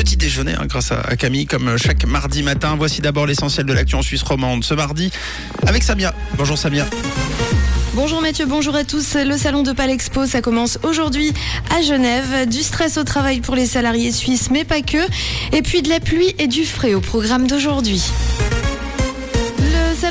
petit déjeuner hein, grâce à, Camille comme chaque mardi matin. Voici d'abord l'essentiel de l'action en Suisse romande ce mardi avec Samia. Bonjour Samia. Bonjour Mathieu, bonjour à tous. Le salon de Palexpo, ça commence aujourd'hui à Genève. Du stress au travail pour les salariés suisses, mais pas que. Et puis de la pluie et du frais au programme d'aujourd'hui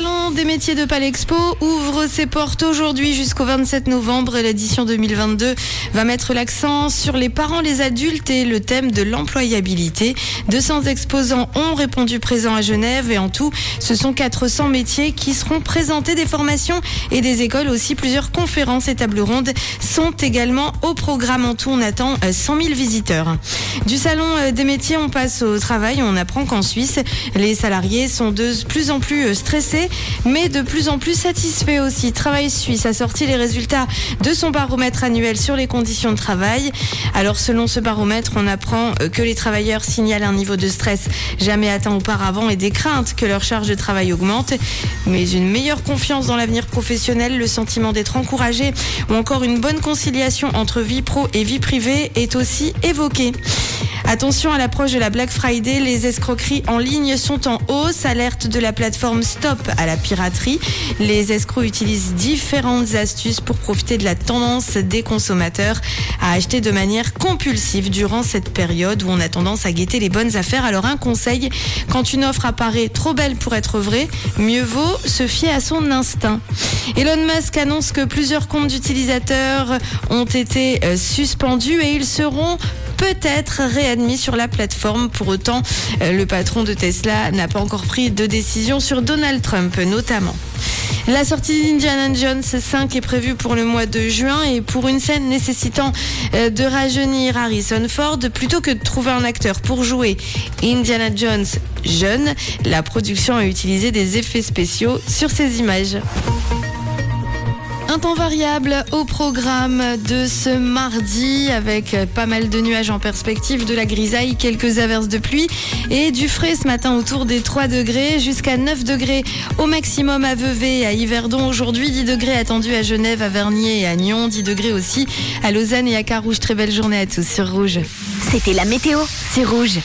salon des métiers de Palexpo ouvre ses portes aujourd'hui jusqu'au 27 novembre. L'édition 2022 va mettre l'accent sur les parents, les adultes et le thème de l'employabilité. 200 exposants ont répondu présents à Genève et en tout, ce sont 400 métiers qui seront présentés. Des formations et des écoles aussi. Plusieurs conférences et tables rondes sont également au programme. En tout, on attend 100 euh, 000 visiteurs. Du salon euh, des métiers, on passe au travail. On apprend qu'en Suisse, les salariés sont de plus en plus euh, stressés mais de plus en plus satisfait aussi. Travail Suisse a sorti les résultats de son baromètre annuel sur les conditions de travail. Alors selon ce baromètre, on apprend euh, que les travailleurs signalent un niveau de stress jamais atteint auparavant et des craintes que leur charge de travail augmente. Mais une meilleure confiance dans l'avenir professionnel, le sentiment d'être encouragé ou encore une bonne conciliation entre vie pro et vie privée est aussi évoqué. Attention à l'approche de la Black Friday, les escroqueries en ligne sont en hausse. Alerte de la plateforme Stop à la piraterie. Les escrocs utilisent différentes astuces pour profiter de la tendance des consommateurs à acheter de manière compulsive durant cette période où on a tendance à guetter les bonnes affaires. Alors un conseil, quand une offre apparaît trop belle pour être vraie, mieux vaut se fier à son instinct. Elon Musk annonce que plusieurs comptes d'utilisateurs ont été euh, suspendus et ils seront peut-être réadmis sur la plateforme. Pour autant, euh, le patron de Tesla n'a pas encore pris de décision sur Donald Trump notamment. La sortie d'Indiana Jones 5 est prévue pour le mois de juin et pour une scène nécessitant euh, de rajeunir Harrison Ford plutôt que de trouver un acteur pour jouer Indiana Jones jeune, la production a utilisé des effets spéciaux sur ces images. Un temps variable au programme de ce mardi avec pas mal de nuages en perspective, de la grisaille, quelques averses de pluie et du frais ce matin autour des 3 degrés jusqu'à 9 degrés au maximum à Vevey à Yverdon. Aujourd'hui 10 degrés attendus à Genève, à Vernier et à Nyon, 10 degrés aussi à Lausanne et à Carouge. Très belle journée à tous sur Rouge. C'était la météo, c'est Rouge.